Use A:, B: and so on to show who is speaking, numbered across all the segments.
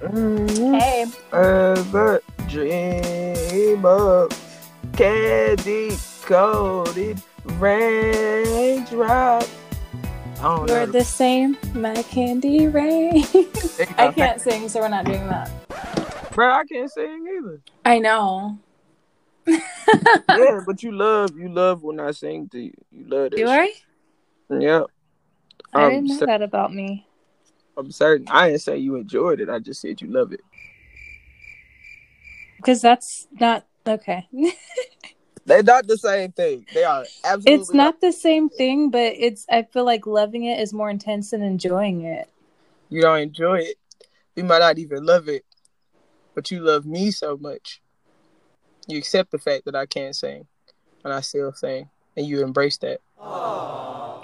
A: Hey,
B: Ever dream of candy coated raindrop? I don't
A: we're the same, my candy rain. I can't sing, so we're not doing that.
B: Bro, I can't sing either.
A: I know.
B: yeah, but you love you love when I sing to you. You love it.
A: Do. I?
B: Yeah.
A: I
B: I'm
A: didn't know
B: cer-
A: that about me.
B: I'm certain. I didn't say you enjoyed it. I just said you love it.
A: Because that's not okay.
B: They're not the same thing. They are absolutely.
A: it's not the same thing, but it's. I feel like loving it is more intense than enjoying it.
B: You don't enjoy it. You might not even love it, but you love me so much. You accept the fact that I can't sing, and I still sing, and you embrace that.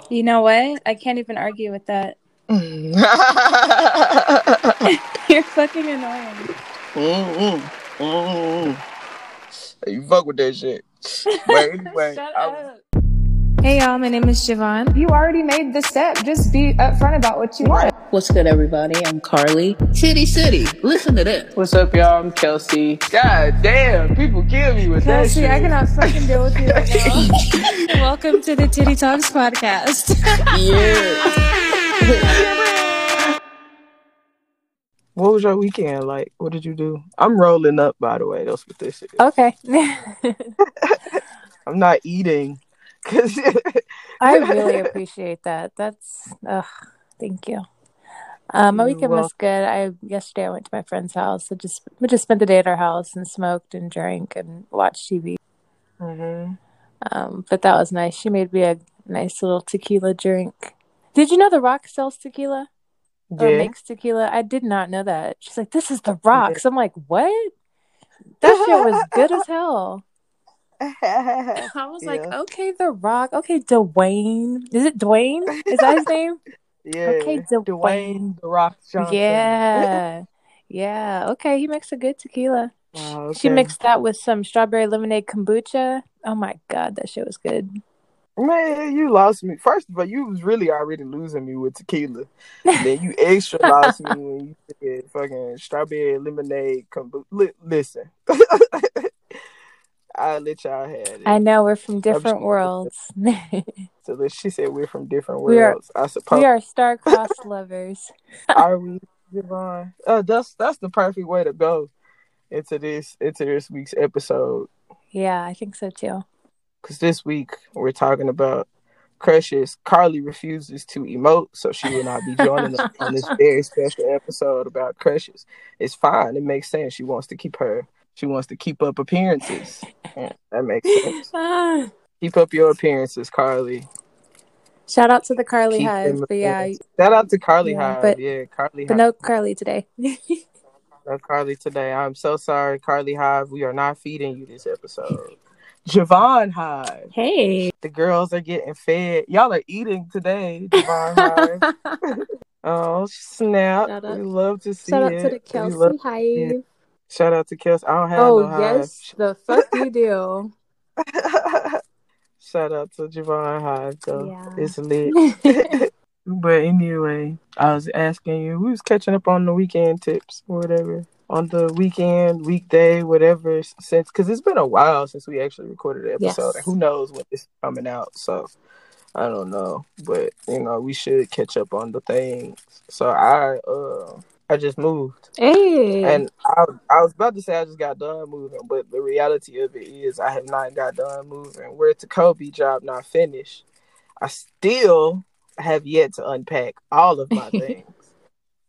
A: You know what? I can't even argue with that.
B: Mm-mm,
A: You're fucking annoying. Mm-hmm.
B: mm-mm. You fuck with that shit. But anyway,
A: Shut
B: I-
A: up.
C: Hey y'all, my name is Javon.
D: You already made the step. Just be upfront about what you want.
E: What's good, everybody? I'm Carly. Titty City. Listen to this.
B: What's up, y'all? I'm Kelsey. God damn, people kill me with that
A: Kelsey,
B: shit.
A: I cannot fucking deal with you right now.
C: Welcome to the Titty Talks podcast.
B: Yeah. what was your weekend like? What did you do? I'm rolling up, by the way. That's what this is.
A: okay.
B: I'm not eating. Cause
A: I really appreciate that. That's ugh, thank you. Um, my weekend was good. I yesterday I went to my friend's house. I just we just spent the day at our house and smoked and drank and watched TV.
B: Mhm.
A: Um, but that was nice. She made me a nice little tequila drink. Did you know The Rock sells tequila or makes tequila? I did not know that. She's like, "This is The Rock's." I'm like, "What?" That shit was good as hell. I was like, "Okay, The Rock. Okay, Dwayne. Is it Dwayne? Is that his name?"
B: yeah.
A: Okay, Dwayne.
B: Dwayne the Rock Johnson.
A: Yeah. Yeah. Okay, he makes a good tequila.
B: Wow,
A: She mixed that with some strawberry lemonade kombucha. Oh my god, that shit was good.
B: Man, you lost me. First of all, you was really already losing me with tequila. then you extra lost me when you said fucking strawberry lemonade kombucha. Li- listen, I'll let y'all have it.
A: I know we're from different worlds.
B: So that she said we're from different
A: We are-
B: worlds. I suppose.
A: We are star-crossed lovers.
B: Are we, Javon? Uh, that's that's the perfect way to go into this into this week's episode.
A: Yeah, I think so too.
B: Because this week we're talking about crushes. Carly refuses to emote, so she will not be joining us on this very special episode about crushes. It's fine. It makes sense. She wants to keep her. She wants to keep up appearances. Yeah, that makes sense.
A: Ah.
B: Keep up your appearances, Carly.
A: Shout out to the Carly
B: Keep
A: Hive, but yeah.
B: Shout out to Carly
A: Yeah,
B: Hive.
A: but-
B: yeah, Carly
A: but
B: Hive.
A: no Carly today.
B: No Carly today. I'm so sorry, Carly Hive. We are not feeding you this episode. Javon Hive.
A: hey.
B: The girls are getting fed. Y'all are eating today, Javon Hive. oh, snap.
A: Shout
B: We love to see
A: Shout out to the Kelsey Hive.
B: Shout out to Kelsey. I don't have
A: Oh
B: no
A: yes, the fuck you do.
B: Shout out to Javon Hive, though.
A: Yeah.
B: It's lit. but anyway, I was asking you, we was catching up on the weekend tips or whatever. On the weekend, weekday, whatever, since because it's been a while since we actually recorded the episode,
A: Yes.
B: and who knows when it's coming out. So I don't know, but you know, we should catch up on the things. So I, uh, I just moved.
A: Hey.
B: And I, I was about to say I just got done moving, but the reality of it is I have not got done moving. Where the Kobe job not finished, I still have yet to unpack all of my things.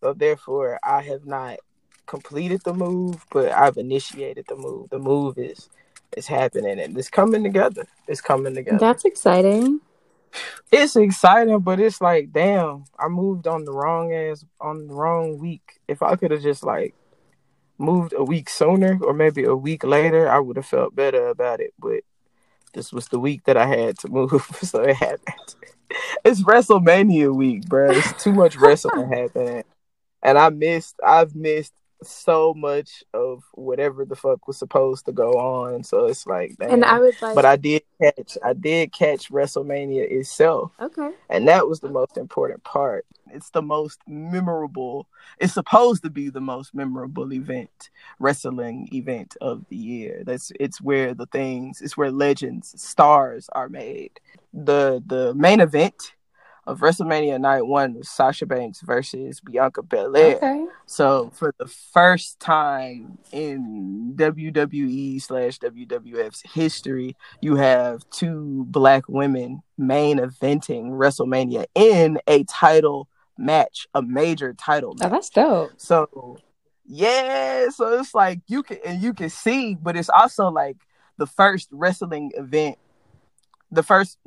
B: so therefore, I have not completed the move, but I've initiated the move. The move is is happening and it's coming together. It's coming together.
A: That's exciting.
B: It's exciting, but it's like, damn, I moved on the wrong ass on the wrong week. If I could have just like moved a week sooner or maybe a week later, I would have felt better about it. But this was the week that I had to move, so it happened. It's WrestleMania week, bro. It's too much wrestling happening, and I missed. I've missed so much of whatever the fuck was supposed to go on. So it's like, damn.
A: And I would like,
B: but I did catch, I did catch WrestleMania itself,
A: okay.
B: and that was the most important part. It's the most memorable. It's supposed to be the most memorable event, wrestling event of the year. That's it's where the things, it's where legends, stars are made. The the main event of WrestleMania Night One was Sasha Banks versus Bianca Belair.
A: Okay.
B: So for the first time in WWE slash WWF's history, you have two black women main eventing WrestleMania in a title match, a major title
A: Oh,
B: match.
A: that's dope.
B: So yeah, so it's like you can and you can see, but it's also like the first wrestling event, the first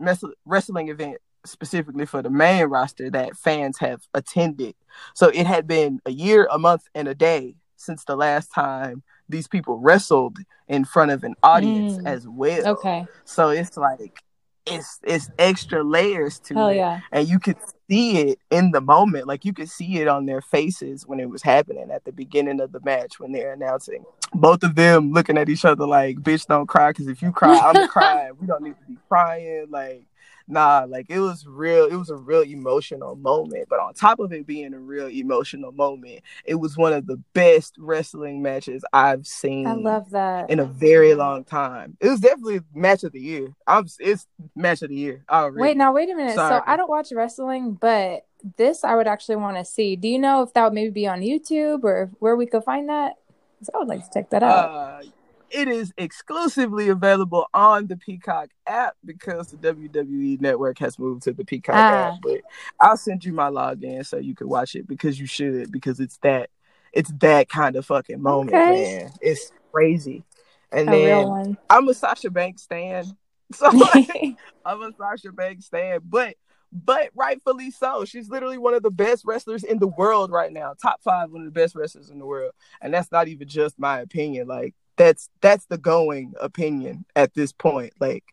B: wrestling event specifically for the main roster that fans have attended. So it had been a year, a month, and a day since the last time these people wrestled in front of an audience
A: Mm.
B: as well.
A: Okay.
B: So it's like it's it's extra layers to
A: Hell
B: it
A: yeah.
B: and you could see it in the moment like you could see it on their faces when it was happening at the beginning of the match when they're announcing both of them looking at each other like bitch don't cry because if you cry i'm crying we don't need to be crying like nah like it was real it was a real emotional moment but on top of it being a real emotional moment it was one of the best wrestling matches i've seen
A: I love that.
B: in a very long time it was definitely match of the year i'm it's match of the year already
A: Wait, now wait a minute.
B: Sorry.
A: So I don't watch wrestling, but this I would actually want to see. Do you know if that would maybe be on YouTube or where we could find that? 'Cause I would like to check that out.
B: Uh, it is exclusively available on the Peacock app because the WWE network has moved to the Peacock
A: Ah.
B: app. But I'll send you my login so you can watch it because you should because it's that it's that kind of fucking moment,
A: Okay.
B: man. It's crazy. And
A: a
B: then. I'm a Sasha Banks stan. So like, I'm a Sasha Banks stan, but but rightfully so. She's literally one of the best wrestlers in the world right now. Top five, one of the best wrestlers in the world. And that's not even just my opinion. Like that's that's the going opinion at this point. Like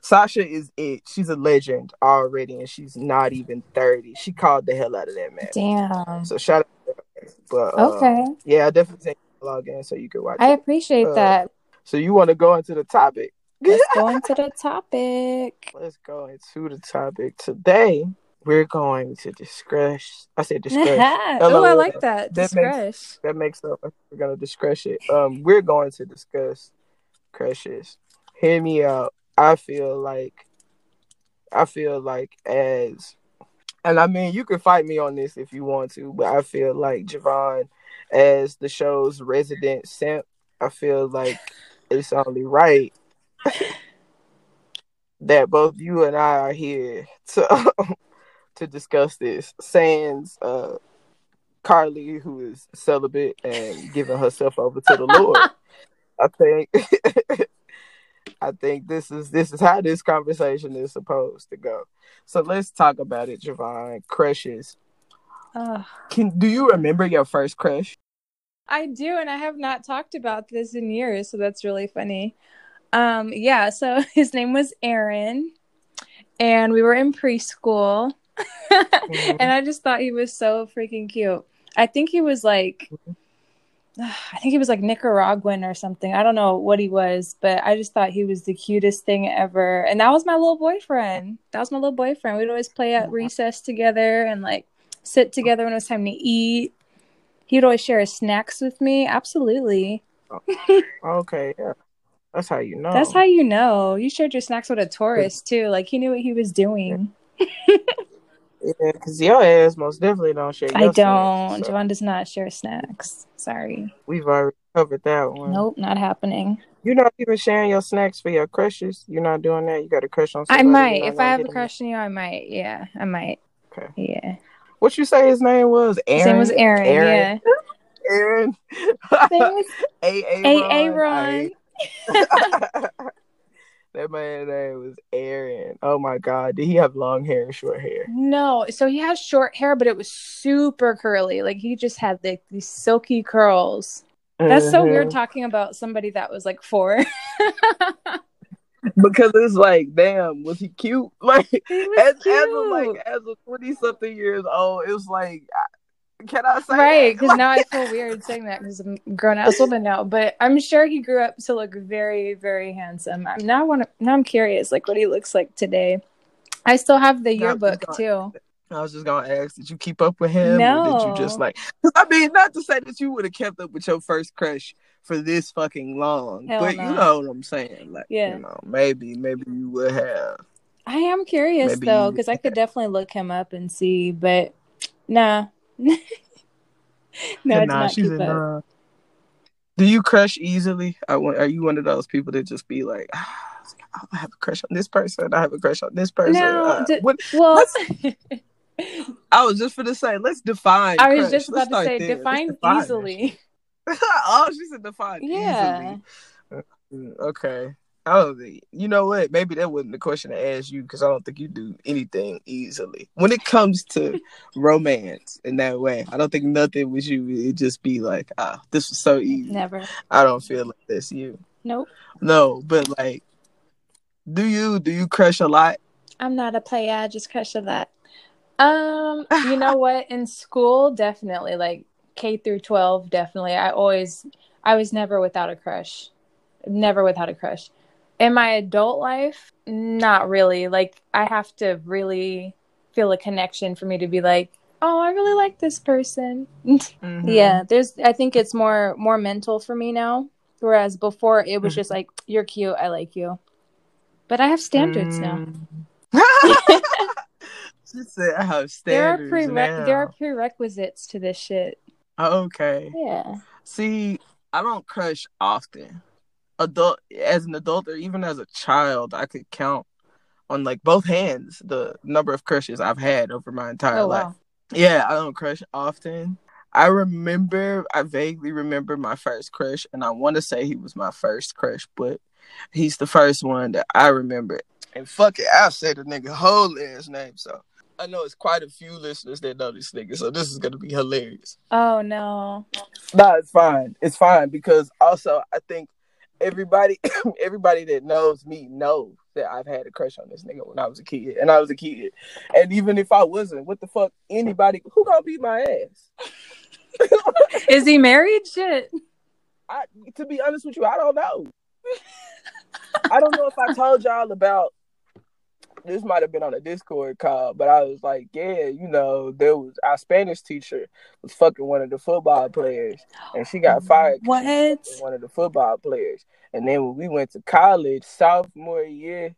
B: Sasha is it. She's a legend already, and she's not even 30. She called the hell out of that match.
A: Damn.
B: So shout out to her. But uh,
A: Okay.
B: yeah, I definitely think log in so you can watch
A: I
B: it.
A: appreciate
B: uh,
A: that.
B: So you want to go into the topic?
A: Let's go into the topic.
B: Let's go into the topic today. We're going to discuss. I said discuss.
A: oh, I like that.
B: That makes-
A: Discresh.
B: that makes up. We're gonna discuss it. Um, we're going to discuss crushes. Hear me out. I feel like, I feel like as, and I mean you can fight me on this if you want to, but I feel like Javon, as the show's resident simp, I feel like it's only right that both you and I are here to to discuss this. Sans uh Carly, who is celibate and giving herself over to the Lord. I think I think this is this is how this conversation is supposed to go. So let's talk about it, Javon. Crushes.
A: Ugh.
B: Can do you remember your first crush?
A: I do, and I have not talked about this in years, so that's really funny. Um, yeah, so his name was Aaron, and we were in preschool, and I just thought he was so freaking cute. I think he was like, I think he was like Nicaraguan or something. I don't know what he was, but I just thought he was the cutest thing ever. And that was my little boyfriend. That was my little boyfriend. We'd always play at recess together and like sit together when it was time to eat. He'd always share his snacks with me. Absolutely.
B: Oh, okay, yeah. That's how you know.
A: That's how you know. You shared your snacks with a tourist too. Like he knew what he was doing.
B: Yeah, because your ass most definitely don't share.
A: I don't.
B: snacks, so
A: Javon does not share snacks. Sorry.
B: We've already covered that one.
A: Nope, not happening.
B: You're not even sharing your snacks for your crushes. You're not doing that. You got a crush on
A: someone.
B: I
A: might. If I have a crush on you, I might. Yeah, I might.
B: Okay.
A: Yeah.
B: What you say his name was? Aaron.
A: His name was Aaron.
B: Aaron.
A: Yeah.
B: Aaron.
A: His name was
B: A A
A: A. A.
B: Ron. That man's name was Aaron. Oh my god, did he have long hair or short hair?
A: No, so he has short hair, but it was super curly. Like he just had like these silky curls. That's so
B: Mhm.
A: weird talking about somebody that was like four.
B: because it's like, damn, was he cute? Like
A: he
B: as,
A: cute.
B: as a like as a twenty something years old, it was like Can I say
A: right? Because now I feel weird saying that because I'm grown ass woman now. But I'm sure he grew up to look very, very handsome. I'm now want. Now I'm curious, like what he looks like today. I still have the
B: No,
A: yearbook too.
B: I was just gonna ask, did you keep up with him? Or did you just like? I mean, not to say that you would have kept up with your first crush for this fucking long,
A: Hell
B: but
A: no.
B: you know what I'm saying. Like,
A: Yeah.
B: you know, maybe, maybe you would have.
A: I am curious
B: Maybe
A: though because I could definitely look him up and see, but nah. no,
B: nah,
A: not
B: she's a
A: up.
B: Do you crush easily? I want. Are you one of those people that just be like, ah, I have a crush on this person. I have a crush on this person.
A: No,
B: Uh,
A: d-
B: what,
A: Well,
B: I was just gonna say, let's define.
A: I was
B: crush.
A: just
B: Let's
A: about to say define
B: define
A: easily.
B: oh, she said define
A: Yeah.
B: easily. Mm, Okay. Oh, you know what? Maybe that wasn't the question to ask you because I don't think you do anything easily. When it comes to romance in that way, I don't think nothing with you. It just be like, ah, this was so easy.
A: Never.
B: I don't feel like that's you.
A: Nope.
B: No, but like, do you do you crush a lot?
A: I'm not a player. I just crush a lot. Um, you know what? In school, definitely like K through 12, definitely. I always, I was never without a crush. Never without a crush. In my adult life, not really. Like, I have to really feel a connection for me to be like, oh, I really like this person.
B: Mm-hmm.
A: Yeah, there's, I think it's more, more mental for me now. Whereas before, it was just like, you're cute. I like you. But I have standards now.
B: Mm. she said, "I have
A: There are prere-
B: now."
A: there are prerequisites to this shit.
B: okay.
A: Yeah.
B: See, I don't crush often. Adult as an adult or even as a child, I could count on like both hands the number of crushes I've had over my entire
A: Oh
B: life.
A: wow.
B: Yeah, I don't crush often. I remember, I vaguely remember my first crush, and I want to say he was my first crush, but he's the first one that I remember. And fuck it, I'll say the nigga whole ass name, so I know it's quite a few listeners that know this nigga, so this is gonna be hilarious.
A: Oh no.
B: No, it's fine. It's fine because also I think everybody everybody that knows me knows that I've had a crush on this nigga when I was a kid. And I was a kid. And even if I wasn't, what the fuck anybody who gonna beat my ass?
A: Is he married? Shit.
B: I to be honest with you, I don't know. I don't know if I told y'all about this might have been on a Discord call, but I was like, yeah, you know, there was our Spanish teacher was fucking one of the football players, and she got fired.
A: What?
B: One of the football players, and then when we went to college, sophomore year,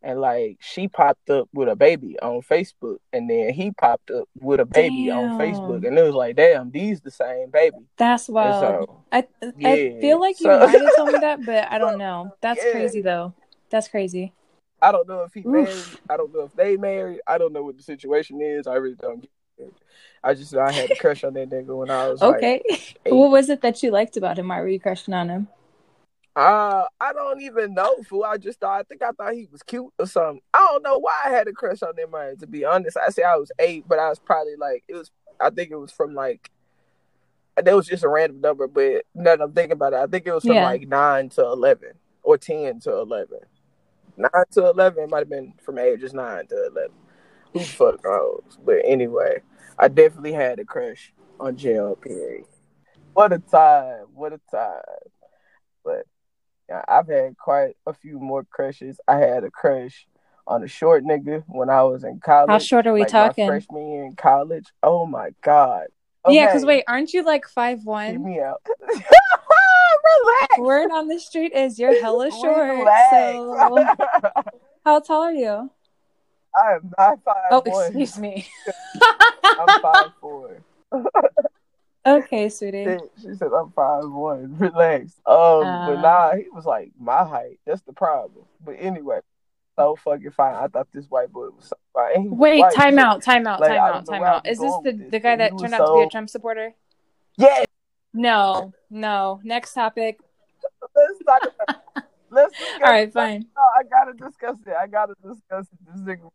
B: and like she popped up with a baby on Facebook, and then he popped up with a baby on Facebook, and it was like, damn, these the same baby.
A: That's wild.
B: so,
A: I
B: yeah,
A: I feel like you
B: so-
A: might have told me that, but I don't know. That's
B: Yeah.
A: crazy though. That's crazy.
B: I don't know if he
A: Oof.
B: married. I don't know if they married. I don't know what the situation is. I really don't get it. I just know I had a crush on that nigga when I was
A: Okay.
B: eight.
A: what was it that you liked about him? Why were you crushing on him?
B: uh, I don't even know, fool. I just thought, I think I thought he was cute or something. I don't know why I had a crush on that man. To be honest, I say I was eight, but I was probably like, it was. I think it was from like. That was just a random number, but now that I'm thinking about it, I think it was from
A: Yeah.
B: like nine to eleven or ten to eleven. Nine to eleven it might have been from ages nine to eleven. Who the fuck knows? But anyway, I definitely had a crush on J.L. Perry. What a time! What a time! But yeah, I've had quite a few more crushes. I had a crush on a short nigga when I was in college.
A: How short are we
B: like
A: talking?
B: freshman year in college. Oh my god!
A: Yeah, because wait, aren't you like five
B: hear
A: one?
B: me out. Relax.
A: Word on the street is you're hella short.
B: Relax.
A: So how tall are you?
B: I am not five
A: Oh,
B: one.
A: excuse me.
B: I'm five four.
A: okay, sweetie.
B: She, said I'm five one. Relax. Um, but
A: Uh.
B: nah, he was like my height. That's the problem. But anyway, so fucking fine. I thought this white boy was so fine. And he was
A: Wait,
B: white,
A: time out, time out,
B: Like,
A: time out, time out. Is this the,
B: this,
A: the guy that turned out to be a Trump supporter?
B: Yeah.
A: No, no. Next topic.
B: Let's talk about. Let's discuss
A: All right, fine.
B: No, I gotta discuss it. I gotta discuss it. This nigga was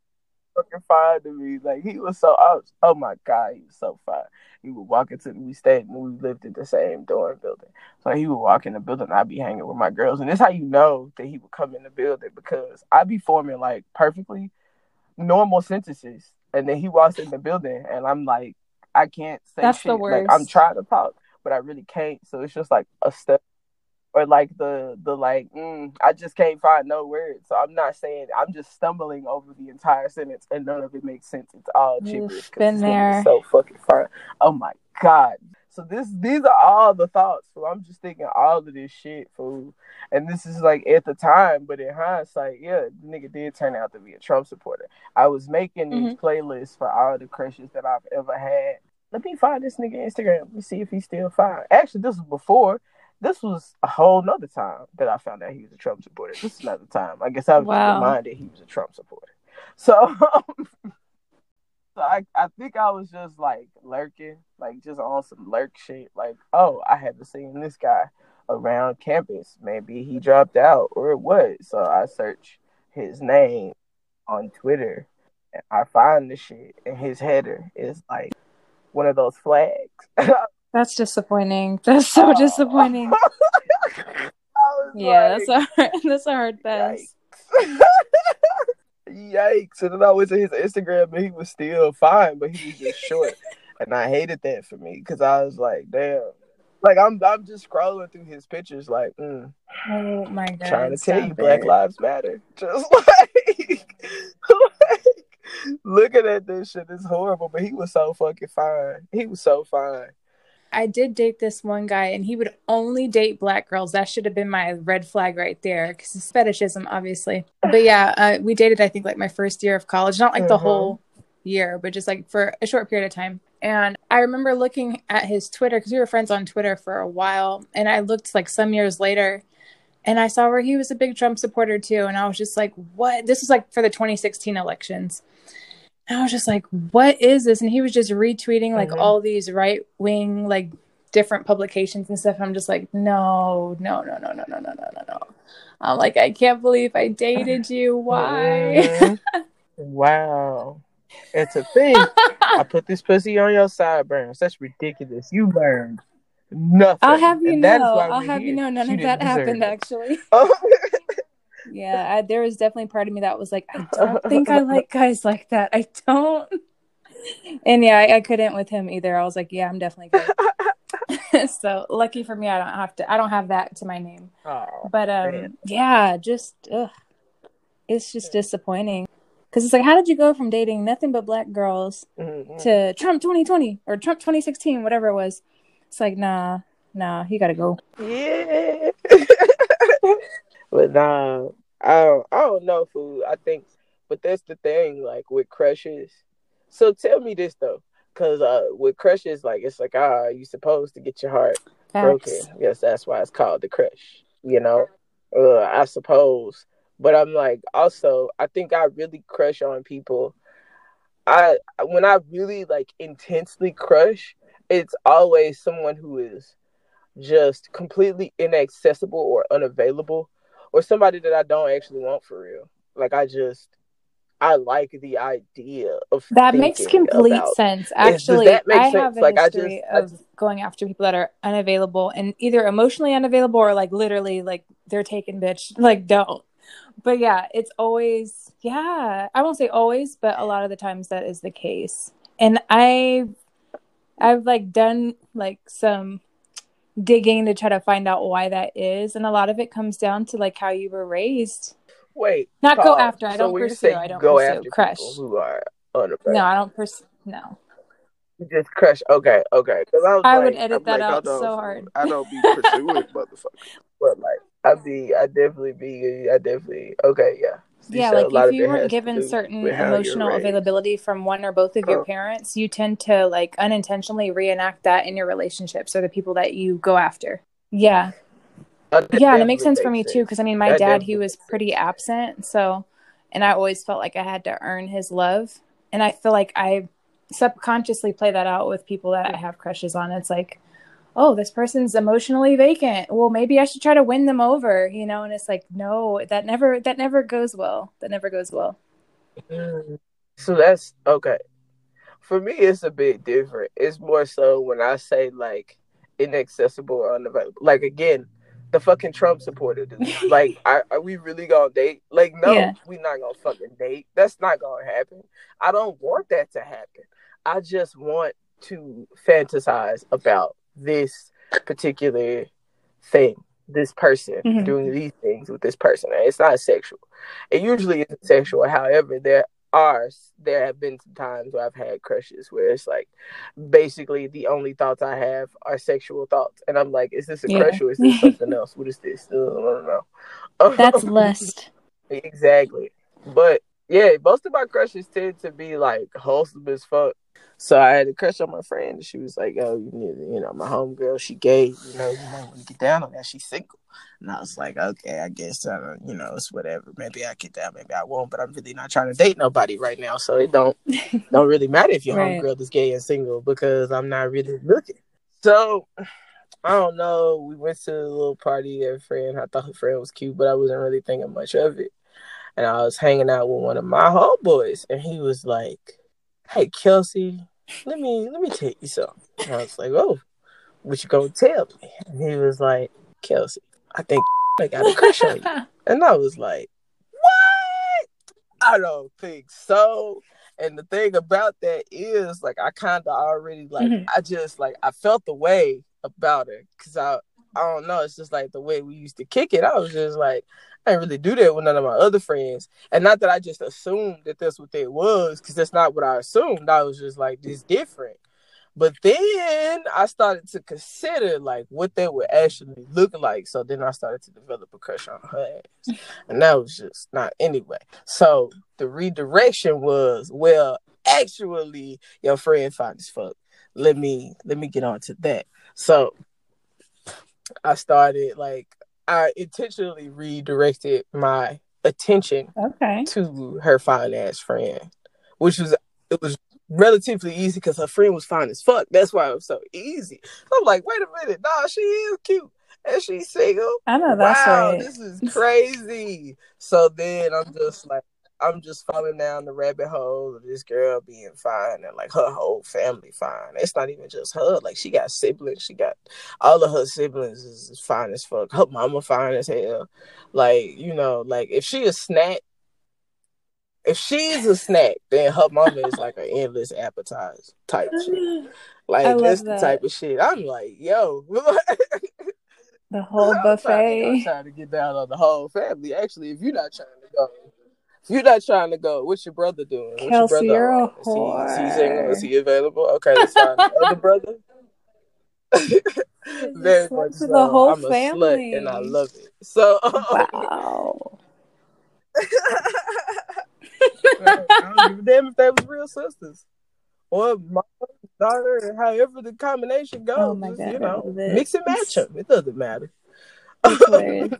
B: fucking fine to me. Like he was so. Was, oh my god, he was so fine. He would walk into. We stayed. And we lived in the same dorm building. So he would walk in the building. I'd be hanging with my girls, and that's how you know that he would come in the building because I'd be forming like perfectly normal sentences, and then he walks in the building, and I'm like I can't say
A: That's
B: shit.
A: the
B: Like I'm trying to talk, but I really can't. So it's just like a step or like the the like mm, I just can't find no words. So I'm not saying I'm just stumbling over the entire sentence and none of it makes sense. It's all gibberish.
A: been there.
B: So fucking fun. Oh my god. So this these are all the thoughts. So I'm just thinking all of this shit, fool. And this is like at the time, but in hindsight, yeah, the nigga did turn out to be a Trump supporter. I was making these playlists for all the crushes that I've ever had. Let me find this nigga Instagram. Let me see if he's still fine. Actually, this was before. This was a whole nother time that I found out he was a Trump supporter. This is another time. I guess I was
A: Wow.
B: reminded he was a Trump supporter. So, so I, I think I was just like lurking, like just on some lurk shit. Like, oh, I haven't seen this guy around campus. Maybe he dropped out or what. So I search his name on Twitter and I find the shit and his header is like one of those flags.
A: That's disappointing. That's so
B: Oh.
A: disappointing. Yeah,
B: like,
A: that's a hard, that's a hard pass.
B: Yikes. Yikes. And then I went to his Instagram and he was still fine, but he was just short. and I hated that for me because I was like, damn. Like I'm I'm just scrolling through his pictures like mm,
A: Oh my god.
B: trying to tell you Black. Lives Matter. Just like looking at this shit is horrible, but he was so fucking fine. He was so fine.
A: I did date this one guy, and he would only date black girls. That should have been my red flag right there, because it's fetishism, obviously. But yeah, uh, we dated. I think like my first year of college, not like the
B: Mhm.
A: whole year, but just like for a short period of time. And I remember looking at his Twitter because we were friends on Twitter for a while, and I looked like some years later, and I saw where he was a big Trump supporter too, and I was just like, "What?" This was like for the 2016 elections. And I was just like, what is this? And he was just retweeting like
B: Mhm.
A: all these right wing, like different publications and stuff. I'm just like, no, no, no, no, no, no, no, no, no, no. I'm like, I can't believe I dated you. Why?
B: Mhm. wow. It's a thing. I put this pussy on your sideburns. That's ridiculous. You learned nothing.
A: I'll have you
B: And
A: know. I'll have you know, none
B: You
A: of that happened
B: it.
A: actually.
B: Oh.
A: Yeah, I, there was definitely part of me that was like, I don't think I like guys like that. I don't. And yeah, I, I couldn't with him either. I was like, yeah, I'm definitely good. so lucky for me, I don't have to. I don't have that to my name.
B: Oh,
A: But um,
B: man.
A: yeah, just ugh, it's just disappointing because it's like, how did you go from dating nothing but black girls
B: Mhm.
A: to Trump 2020 or Trump 2016, whatever it was? It's like, nah, nah, you gotta go.
B: Yeah. but nah, I don't, I don't know, fool. I think, but that's the thing, like with crushes. So tell me this though, because uh, with crushes, like it's like ah, you supposed to get your heart broken.
A: Facts.
B: Yes, that's why it's called the crush. You know, uh, I suppose. But I'm like, also, I think I really crush on people. I when I really like intensely crush, it's always someone who is just completely inaccessible or unavailable, or somebody that I don't actually want for real. Like I just, I like the idea of
A: That makes complete
B: about-
A: sense. Actually, I
B: sense?
A: have a
B: Like, I
A: history
B: just-
A: of going after people that are unavailable and either emotionally unavailable or like literally like they're taken, bitch. Like don't. But yeah, it's always yeah. I won't say always, but a lot of the times that is the case. And I, I've like done like some digging to try to find out why that is, and a lot of it comes down to like how you were raised.
B: Wait,
A: Not go after, I
B: So
A: don't pursue, I don't
B: go
A: pursue,
B: after
A: crush.
B: who are.
A: No, I don't pursue. No.
B: You just crush. Okay, okay I, was
A: I
B: like,
A: would edit
B: I'm
A: that
B: like,
A: out so hard.
B: I don't be pursuing motherfuckers, but like I'd be, I definitely be, I definitely. Okay, yeah.
A: Yeah, like if you weren't given certain
B: with how you're
A: emotional availability from one or both of your parents, you tend to like unintentionally reenact that in your relationships or the people that you go after. Yeah.
B: Uh, that
A: Yeah, and it makes sense for me too because I mean, my
B: That
A: dad, he was pretty
B: sense.
A: absent, so and I always felt like I had to earn his love, and I feel like I subconsciously play that out with people that I have crushes on. It's like, oh, this person's emotionally vacant. Well, maybe I should try to win them over, you know? And it's like, no, that never that never goes well. That never goes well.
B: Mm. So that's okay. For me, it's a bit different. It's more so when I say like inaccessible or unavailable. Like again, the fucking Trump supporter dude. like, are, are we really gonna date? Like, no,
A: Yeah.
B: we not gonna fucking date. That's not gonna happen. I don't want that to happen. I just want to fantasize about this particular thing, this person
A: Mhm.
B: doing these things with this person. And it's not sexual. It usually isn't sexual. However, there are there have been some times where I've had crushes where it's like basically the only thoughts I have are sexual thoughts, and I'm like, is this a
A: Yeah.
B: crush or is this something else? What is this? Uh, I don't know.
A: That's lust.
B: Exactly. But yeah, most of my crushes tend to be like wholesome as fuck. So I had a crush on my friend, and she was like, "Oh, you need, you know, my homegirl, she gay, you know, you might want to get down on that. She's single." And I was like, "Okay, I guess, uh, you know, it's whatever. Maybe I get down, maybe I won't. But I'm really not trying to date nobody right now, so it don't don't really matter if your
A: Right.
B: homegirl is gay and single because I'm not really looking." So I don't know. We went to a little party. Her friend, I thought her friend was cute, but I wasn't really thinking much of it. And I was hanging out with one of my homeboys, and he was like, "Hey, Kelsey, let me let me tell you something." And I was like, "Oh, what you gonna tell me?" And he was like, "Kelsey, I think I got a crush on you." And I was like, "What? I don't think so." And the thing about that is, like, I kind of already like,
A: Mhm.
B: I just like, I felt the way about it because I, I don't know, it's just like the way we used to kick it. I was just like, I didn't really do that with none of my other friends, and not that I just assumed that that's what it was, because that's not what I assumed. I was just like, this different. But then I started to consider like what they would actually look like. So then I started to develop a crush on her ass. And that was just not anyway. So the redirection was, well, actually, your friend fine as fuck. Let me let me get on to that. So I started like I intentionally redirected my attention
A: okay.
B: to her fine ass friend, which was it was relatively easy because her friend was fine as fuck. That's why it was so easy. I'm like, wait a minute, nah, she is cute and she's single.
A: I know that's
B: wow,
A: right.
B: this is crazy. so then I'm just like, I'm just falling down the rabbit hole of this girl being fine and like her whole family fine. It's not even just her. Like she got siblings. She got all of her siblings is, fine as fuck. Her mama fine as hell. Like you know, like if she a snack, if she's a snack, then her mama is like an endless appetizer type shit. Like that's the type of shit. I'm like, yo.
A: The whole
B: I'm trying, to, I'm
A: buffet.
B: trying to get down on the whole family. Actually, if you're not trying to go, you're not trying to go, what's your brother doing? What's
A: Kelsey,
B: your
A: you're
B: brother? Is he, is he single? Is he available? Okay, that's fine. The other brother. Very much so.
A: the whole
B: I'm a slut and I love it. So
A: Wow.
B: I don't give a damn if they was real sisters or mom, daughter, however the combination goes.
A: Oh God,
B: you know, mix and match them. It doesn't matter.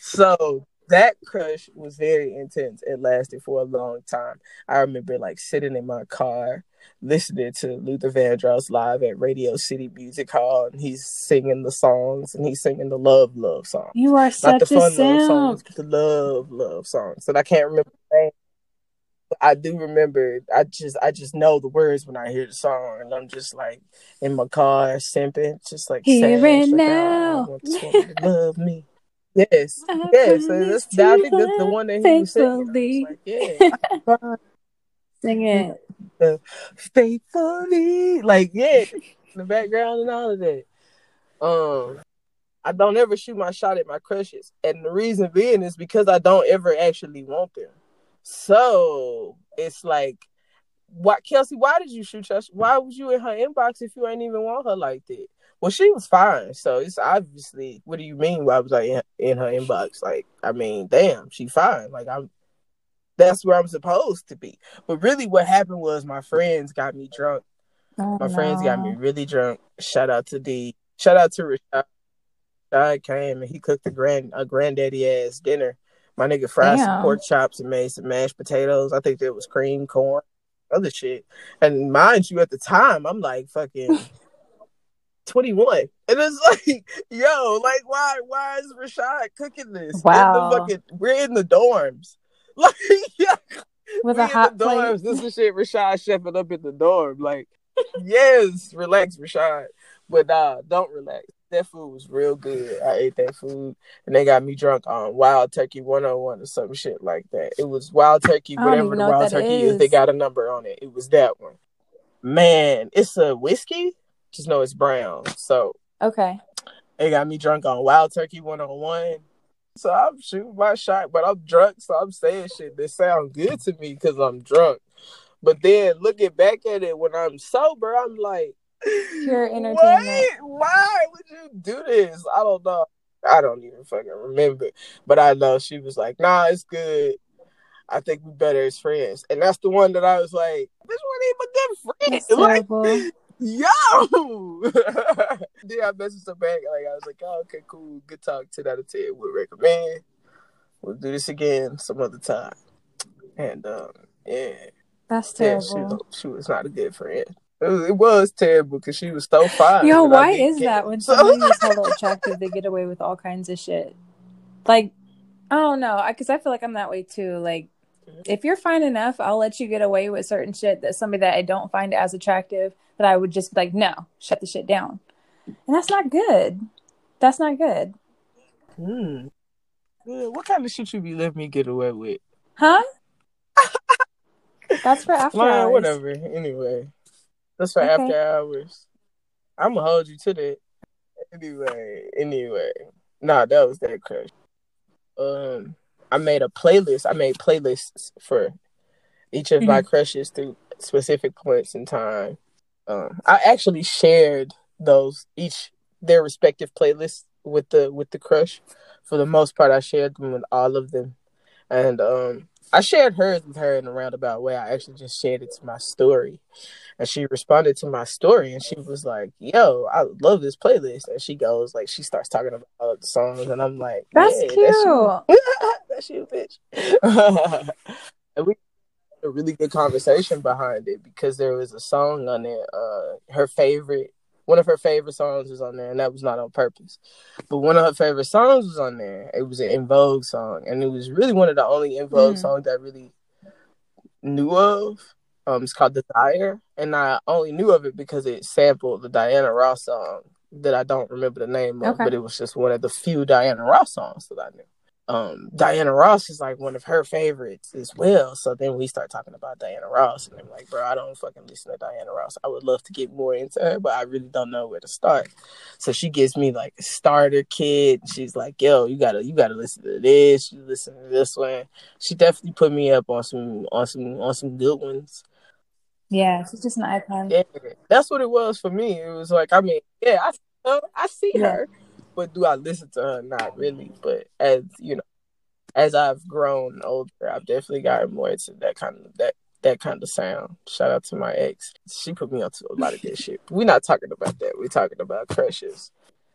B: So that crush was very intense. It lasted for a long time. I remember like sitting in my car listening to Luther Vandross live at Radio City Music Hall, and he's singing the songs and he's singing the love love song.
A: You are
B: Not the
A: such a
B: fun love songs, but the love love songs. And I can't remember the name. I do remember. I just I just know the words when I hear the song, and I'm just like in my car simping, just like
A: Here and
B: like, "Oh,
A: now.
B: want to love me. Yes,
A: I
B: yes. That's, I think that's the one that he was singing. Like, yeah,
A: Sing it.
B: faithfully, like yeah, the background and all of that. Um, I don't ever shoot my shot at my crushes, and the reason being is because I don't ever actually want them. So it's like, why, Kelsey? Why did you shoot your? Why was you in her inbox if you ain't even want her like that? Well, she was fine, so it's obviously. What do you mean? Why was I in, in her inbox? Like, I mean, damn, she fine. Like, I'm. That's where I'm supposed to be. But really, what happened was my friends got me drunk.
A: Oh,
B: My friends got me really drunk. Shout out to D. Shout out to Rashad. Rashad came and he cooked a grand a granddaddy ass dinner. My nigga fried some pork chops and made some mashed potatoes. I think there was cream, corn, other shit. And mind you, at the time, I'm like fucking 21. And it's like, yo, like why why is Rashad cooking this?
A: Wow.
B: In fucking, we're in the dorms. Like yeah,
A: With
B: we
A: a hot
B: the
A: plate.
B: dorms. This is shit Rashad chefing up in the dorm. Like, yes, relax, Rashad. But nah, don't relax. that food was real good. I ate that food, and they got me drunk on Wild Turkey 101 or some shit like that. It was Wild Turkey, whatever the Wild Turkey is. They got a number on it. It was that one. Man, it's a whiskey. Just know it's brown. So
A: Okay.
B: they got me drunk on Wild Turkey 101. So I'm shooting my shot, but I'm drunk, so I'm saying shit that sound good to me because I'm drunk. But then looking back at it when I'm sober, I'm like,
A: Pure entertainment.
B: What? Why would you do this? I don't know. I don't even fucking remember. But I know she was like, nah, it's good. I think we better as friends. And that's the one that I was like, this one ain't a good
A: That's
B: friend. Like,
A: terrible.
B: Yo. then I messaged her back. Like I was like, oh, okay, cool. Good talk. 10 out of 10. Would recommend. We'll do this again some other time. And um, yeah.
A: That's
B: Yeah, she,
A: terrible.
B: she was not a good friend. It was, it was terrible because she was so fine.
A: Yo, why is that when
B: So-
A: somebody is hella attractive, they get away with all kinds of shit? Like, I don't know, because I feel like I'm that way too. Like, if you're fine enough, I'll let you get away with certain shit that somebody that I don't find as attractive that I would just be like, no, shut the shit down. And that's not good. That's not good.
B: Hmm. Good. What kind of shit should you be letting me get away with?
A: Huh? That's for after hours.
B: whatever. Anyway, that's for
A: Okay.
B: after hours. I'm gonna hold you to that. Anyway, anyway, nah, that was that crush. Um, I made a playlist. I made playlists for each of
A: Mm-hmm.
B: my crushes through specific points in time. Um, I actually shared those each their respective playlists with the with the crush. For the most part, I shared them with all of them, and um, I shared hers with her in a roundabout way. I actually just shared it to my story, and she responded to my story, and she was like, "Yo, I love this playlist." And she goes like, she starts talking about all of the songs, and I'm like,
A: That's
B: "Yeah,
A: cute.
B: you. that's you, bitch." and we a really good conversation behind it because there was a song on there. Uh, her favorite, one of her favorite songs was on there, and that was not on purpose. But one of her favorite songs was on there. It was an En Vogue song, and it was really one of the only En Vogue
A: Mm.
B: songs I really knew of. Um, it's called Desire, and I only knew of it because it sampled the Diana Ross song that I don't remember the name of,
A: Okay.
B: but it was just one of the few Diana Ross songs that I knew. Um, Diana Ross is like one of her favorites as well. So then we start talking about Diana Ross, and I'm like, bro, I don't fucking listen to Diana Ross. I would love to get more into her, but I really don't know where to start. So she gives me like a starter kit. She's like, yo, you gotta you gotta listen to this, you listen to this one. She definitely put me up on some on some on some good ones.
A: Yeah, she's just an icon.
B: Yeah, that's what it was for me. It was like, I mean, yeah, I I see
A: Yeah.
B: But do I listen to her? Not really. But as you know, as I've grown older, I've definitely gotten more into that kind of that that kind of sound. Shout out to my ex. She put me onto a lot of good shit. We're not talking about that. We're talking about crushes.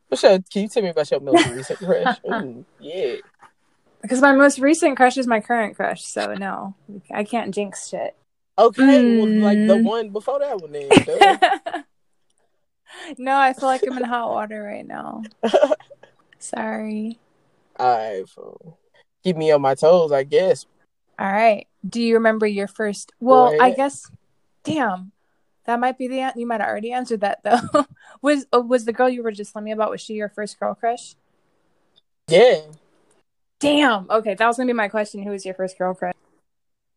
B: Michelle, can you tell me about your most recent crush? Ooh, yeah.
A: Because my most recent crush is my current crush, so no, I can't jinx shit.
B: Okay, well, like the
A: Mm.
B: one before that one then.
A: no, I feel like I'm in hot water right now. Sorry.
B: All right, fool. Keep me on my toes, I guess.
A: All right. Do you remember your first? Well, I guess. Damn, that might be the. You might have already answered that though. was uh, was the girl you were just telling me about? Was she your first girl crush?
B: Yeah.
A: Damn. Okay, that was gonna be my question. Who was your first girl crush?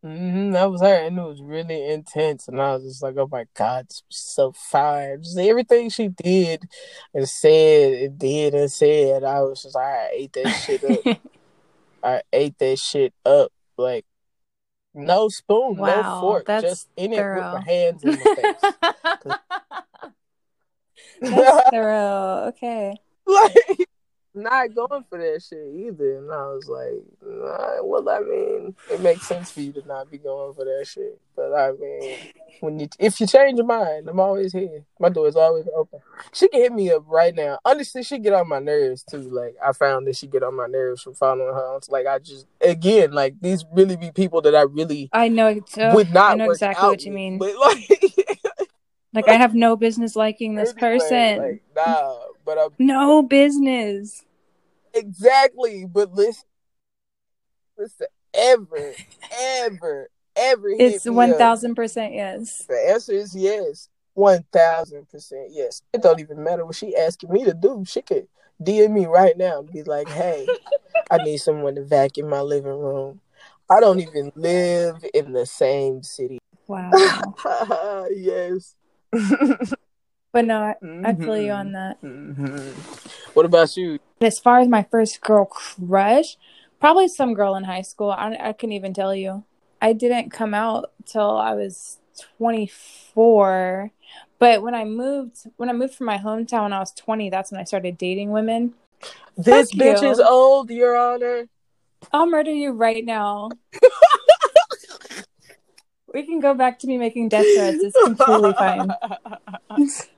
B: Hmm that was her, and it was really intense. And I was just like, "Oh my god, so fine!" Just everything she did and said, and did and said, I was just, like, I ate that shit up. I ate that shit up, like no spoon, no fork, just in it with my hands in my face.
A: That's thorough. Okay.
B: like not going for that shit either. And I was like, nah, well, I mean, it makes sense for you to not be going for that shit. But I mean, when you if you change your mind, I'm always here. My door is always open. She can hit me up right now. Honestly, she get on my nerves too. Like I found that she get on my nerves from following her. It's like I just again, like these really be people that I really
A: I know. Uh,
B: would not
A: I know exactly what you
B: with.
A: mean.
B: But like,
A: Like I have no business liking this person.
B: like nah. But I'm
A: no business.
B: Exactly, but listen, listen, ever, ever, ever.
A: It's
B: me
A: one
B: up.
A: thousand percent yes.
B: The answer is yes.
F: One thousand percent, yes. It don't even matter what she asking me to do. She could DM me right now and be like, "Hey, I need someone to vacuum my living room." I don't even live in the same city.
G: Wow.
F: yes.
G: But no, I, I feel you on that.
F: Mhm. What about you?
G: As far as my first girl crush, probably some girl in high school. I, I couldn't even tell you. I didn't come out till I was 24. But when I moved, when I moved from my hometown when I was 20, that's when I started dating women.
F: This
G: Fuck
F: bitch
G: you.
F: is old, Your Honor.
G: I'll murder you right now. we can go back to me making death threats. It's completely fine.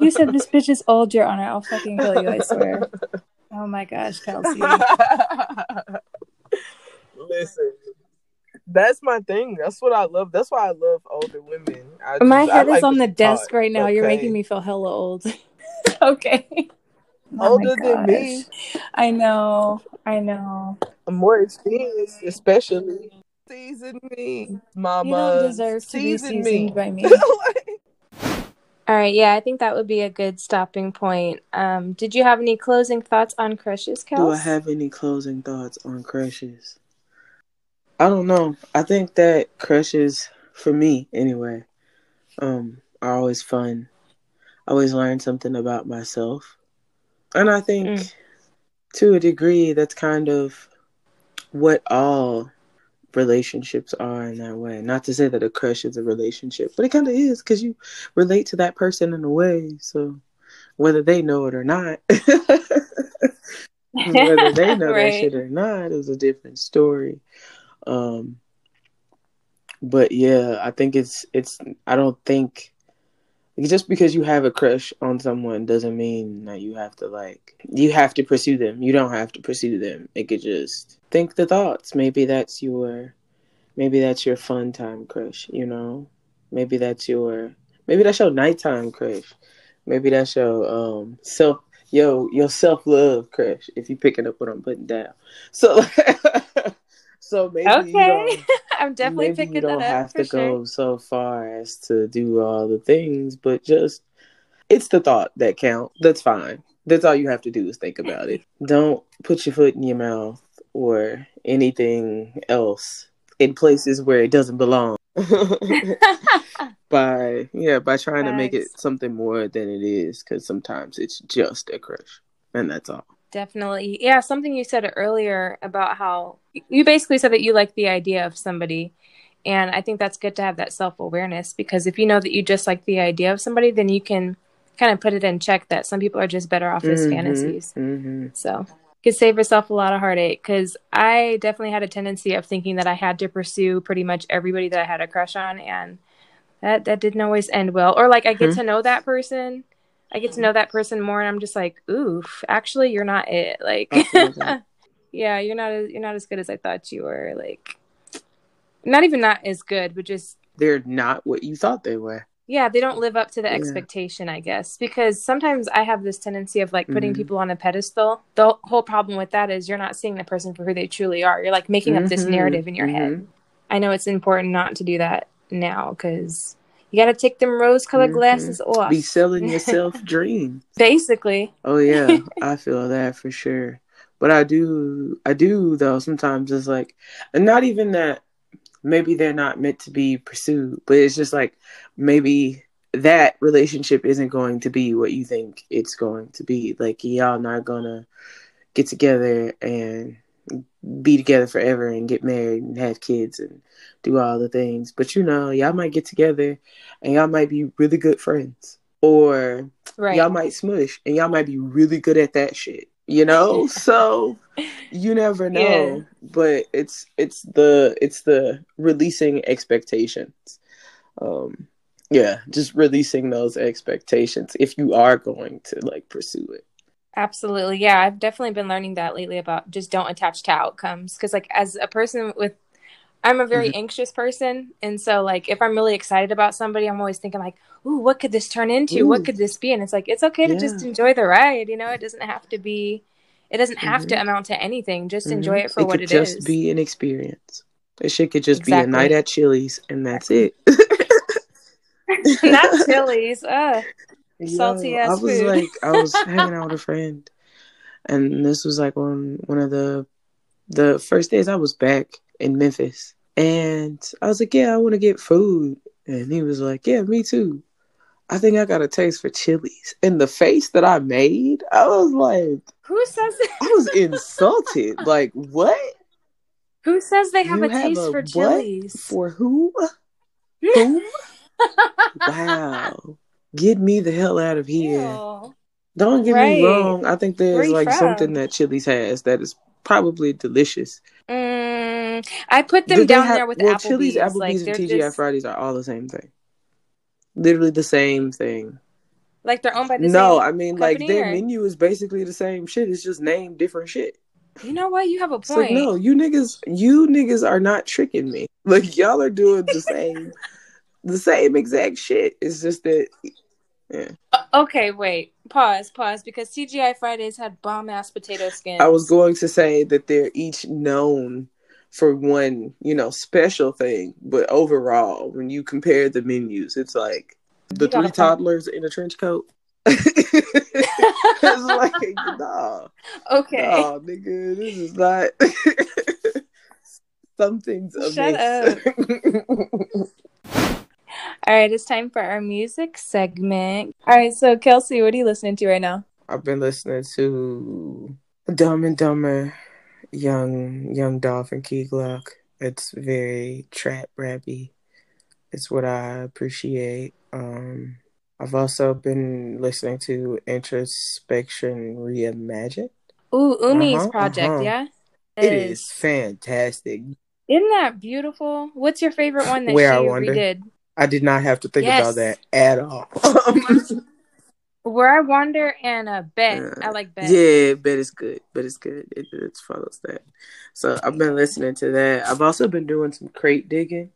G: You said this bitch is old, Your Honor. I'll fucking kill you, I swear. Oh my gosh, Kelsey.
F: Listen, that's my thing. That's what I love. That's why I love older women. I
G: My
F: just- I
G: head is
F: like
G: on the desk
F: taught,
G: right now. You're making me feel hella old. okay. Oh my
F: older than me.
G: I know. I know.
F: I'm more experienced, especially. Season me, mama.
G: You don't deserve to be
F: Season
G: seasoned by me.
A: All right, yeah, I think that would be a good stopping point. Um, did you have any closing thoughts on crushes, Kels?
B: Do I have any closing thoughts on crushes? I don't know. I think that crushes, for me anyway, um, are always fun. I always learn something about myself. And I think
A: Mm.
B: to a degree that's kind of what all relationships are in that way. Not to say that a crush is a relationship, but it kind of is because you relate to that person in a way. So whether they know it or not, whether they know that shit or not is a different story. Um, but yeah, I think it's it's. I don't think just because you have a crush on someone doesn't mean that you have to like you have to pursue them. You don't have to pursue them. It could just think the thoughts. Maybe that's your maybe that's your fun time crush. You know, maybe that's your maybe that's your nighttime crush. Maybe that's your um self yo your self love crush. If you picking up what I'm putting down, so so maybe
A: Okay.
B: don't- um,
A: I'm definitely
B: maybe
A: picking
B: you don't
A: that up
B: have to
A: sure.
B: go so far as to do all the things, but just it's the thought that count. That's fine. That's all you have to do is think about it. Don't put your foot in your mouth or anything else in places where it doesn't belong. by yeah, by trying to make it something more than it is, because sometimes it's just a crush, and that's all.
A: Definitely. Yeah, something you said earlier about how you basically said that you like the idea of somebody. And I think that's good to have that self awareness because if you know that you just like the idea of somebody, then you can kind of put it in check that some people are just better off as
B: Mhm,
A: fantasies.
B: mhm.
A: So you could save yourself a lot of heartache because I definitely had a tendency of thinking that I had to pursue pretty much everybody that I had a crush on, and that that didn't always end well. Or like I get
B: Mhm.
A: to know that person, I get to know that person more, and I'm just like, oof, actually, you're not it. Like,
B: I feel that.
A: yeah, you're not as, you're not as good as I thought you were. Like, not even not as good, but just
B: They're not what you thought they were.
A: yeah, they don't live up to the
B: Yeah.
A: expectation, I guess. Because sometimes I have this tendency of like putting
B: Mhm.
A: people on a pedestal. The whole problem with that is you're not seeing the person for who they truly are. You're like making up this
B: Mhm,
A: narrative in your head. I know it's important not to do that now because you got to take them rose colored
B: Mhm.
A: glasses off.
B: Be selling yourself dreams.
A: Basically.
B: Oh yeah, I feel that for sure. But I do, I do though. Sometimes it's like, and not even that. Maybe they're not meant to be pursued, but it's just like maybe that relationship isn't going to be what you think it's going to be. Like y'all not gonna get together and be together forever and get married and have kids and do all the things. But you know, y'all might get together and y'all might be really good friends, or
A: Right.
B: y'all might smush and y'all might be really good at that shit you know so you never know
A: Yeah.
B: but it's it's the it's the releasing expectations um yeah just releasing those expectations if you are going to like pursue it
A: Absolutely. Yeah, I've definitely been learning that lately about just don't attach to outcomes because like as a person with I'm a very anxious person and so like if I'm really excited about somebody I'm always thinking like, "Ooh, what could this turn into?
B: Ooh.
A: What could this be?" And it's like it's okay to just enjoy the ride, you know? It doesn't have to be it doesn't have to
B: Mhm.
A: amount to anything. Just enjoy
B: Mhm.
A: it for
B: it
A: what
B: could
A: it
B: just
A: is.
B: be an experience it shit could just be a night at chili's and that's it
A: Not Chili's. Uh, Salty ass
B: I was
A: food.
B: like, I was hanging out with a friend, and this was like on one of the the first days I was back in Memphis, and I was like, yeah, I want to get food, and he was like, yeah, me too. I think I got a taste for Chili's, and the face that I made, I was like,
A: who says
B: I was insulted. like, what
A: who says they have
B: You
A: a
B: have
A: taste
B: a
A: for
B: what? For who? Who? wow. Get me the hell out of here.
A: Ew.
B: Don't get
A: Right.
B: me wrong. I think there's like something that Chili's has that is probably delicious.
A: Mm, I put them
B: they
A: down
B: have-
A: there with
B: well,
A: Applebee's.
B: Chili's, Applebee's,
A: like,
B: and TGI
A: just,
B: Fridays are all the same thing. Literally the same thing.
A: like they're owned by the
B: No. I mean like their
A: or-
B: menu is basically the same shit. It's just named different shit.
A: You know what? You have a
B: It's like
A: point.
B: no, you niggas, you niggas are not tricking me. Like y'all are doing the same, the same exact shit. It's just that
A: Uh, Okay, wait. Pause. Pause. Because TGI Fridays had bomb ass potato skins.
B: I was going to say that they're each known for one, you know, special thing, but overall, when you compare the menus, it's like the
A: You got a
B: three toddlers in a trench coat. it's like, nah,
A: Okay.
B: nah, nigga, this is not. Something's
A: Shut
B: amiss.
A: All right, it's time for our music segment. All right, so Kelsey, what are you listening to right now?
B: I've been listening to Dum and Dummer, Young Young Dolph and Key Glock. It's very trap rappy. It's what I appreciate. Um, I've also been listening to Introspection Reimagined.
A: Ooh, Umi's
B: Uh-huh,
A: project,
B: uh-huh.
A: yeah?
B: It is fantastic.
A: Isn't that beautiful? What's your favorite one that
B: Where
A: she redid?
B: I did not have to think
A: Yes.
B: about that at all.
A: Where I Wander and uh, Bet.
B: Uh,
A: I like Bet.
B: Yeah, bet it's good. Bet it's good. It, it follows that. So I've been listening to that. I've also been doing some crate digging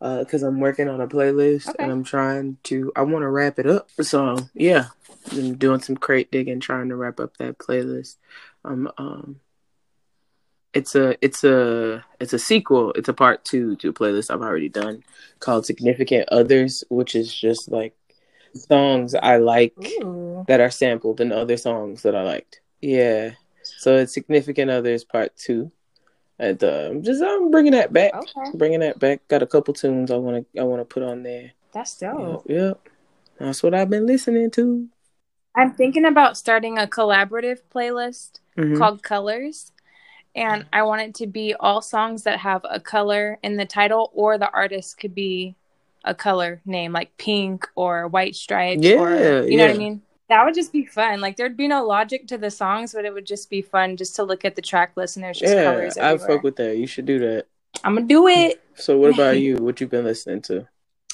B: because I'm working on a playlist
A: Okay.
B: and I'm trying to. I want to wrap it up. So yeah, I'm doing some crate digging, trying to wrap up that playlist. Um, um, it's a it's a it's a sequel. It's a part two to a playlist I've already done called Significant Others, which is just like songs I like
A: Ooh.
B: that are sampled in other songs that I liked. Yeah. So it's Significant Others Part Two, and uh, just I'm bringing that back.
A: Okay.
B: Bringing that back. Got a couple tunes I want to I want to put on there.
A: That's dope.
B: yep. That's what I've been listening to.
A: I'm thinking about starting a collaborative playlist
B: Mhm.
A: called Colors. And mm-hmm. I want it to be all songs that have a color in the title, or the artist could be a color name, like pink or white stripes.
B: Yeah,
A: or, you know what I mean? That would just be fun. Like there'd be no logic to the songs, but it would just be fun just to look at the track list and there's just
B: Yeah,
A: colors
B: I
A: everywhere.
B: fuck with that. You should do that.
A: I'm gonna do it.
B: So what about you? What you've been listening to?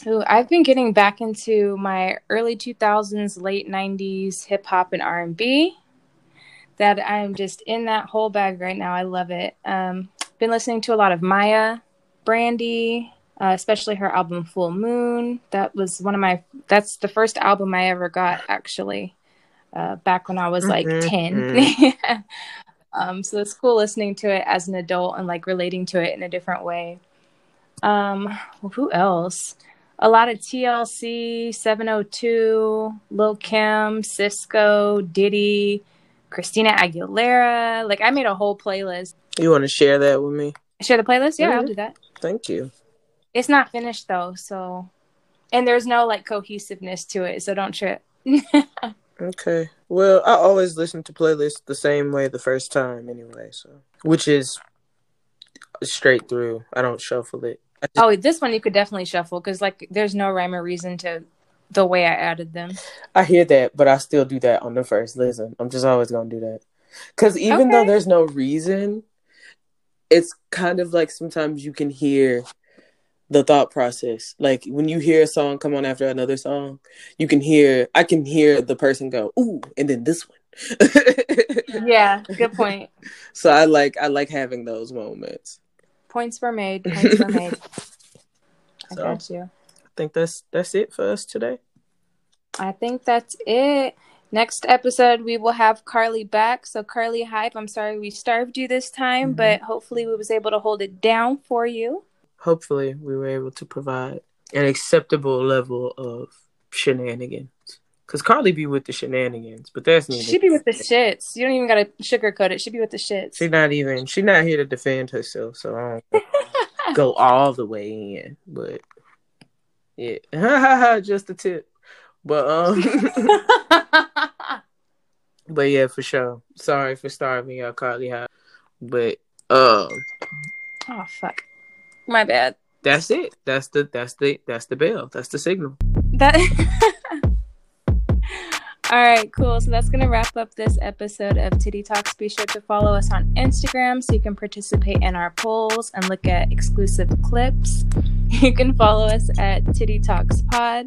A: Ooh, I've been getting back into my early 2000s, late 90s hip hop and R&B. That I'm just in that whole bag right now. I love it. Um, been listening to a lot of Mya, Brandy, uh, especially her album Full Moon. That was one of my. That's the first album I ever got actually. Uh, back when I was like
B: Mhm,
A: 10. um, so it's cool listening to it as an adult and like relating to it in a different way. Um, who else? A lot of TLC, 702, Lil Kim, Sisqó, Diddy, Christina Aguilera. Like I made a whole playlist.
B: You want to share that with me?
A: Share the playlist? Yeah, I'll
B: Mhm.
A: do that.
B: Thank you.
A: It's not finished though, so and there's no like cohesiveness to it, so don't trip.
B: Okay. Well, I always listen to playlists the same way the first time anyway, so which is straight through. I don't shuffle it. Just,
A: oh, this one you could definitely shuffle because like there's no rhyme or reason to the way I added them.
B: I hear that, but I still do that on the first listen. I'm just always going to do that. Cuz even though there's no reason, it's kind of like sometimes you can hear the thought process. Like when you hear a song come on after another song, you can hear I can hear the person go, "Ooh," and then this one.
A: Yeah, good point.
B: So I like I like having those moments.
A: Points were made. Points were made. I
B: So
A: got you.
B: I think that's that's it for us today.
A: I think that's it. Next episode, we will have Carly back. So, Carly Hype, I'm sorry we starved you this time,
B: Mhm.
A: but hopefully we was able to hold it down for you.
B: Hopefully, we were able to provide an acceptable level of shenanigans. Cause Carly be with the shenanigans, but that's neither.
A: She be with the shits. You don't even gotta sugarcoat it. She be with the shits.
B: She not even. She not here to defend herself, so I don't go all the way in. But yeah, just a tip. But um, but yeah, for sure. Sorry for starving y'all, Carly. High. But um,
A: oh fuck, my bad.
B: That's it. That's the that's the that's the bell. That's the signal.
A: That. All right, cool. So that's going to wrap up this episode of Titty Talks. Be sure to follow us on Instagram so you can participate in our polls and look at exclusive clips. You can follow us at Titty Talks Pod.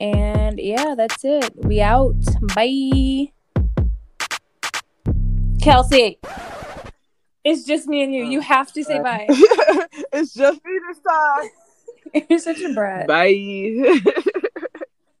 A: And yeah, that's it. We out. Bye. Kelsey. It's just me and you. You have to say bye.
H: it's just me this time.
A: You're such a brat.
B: Bye.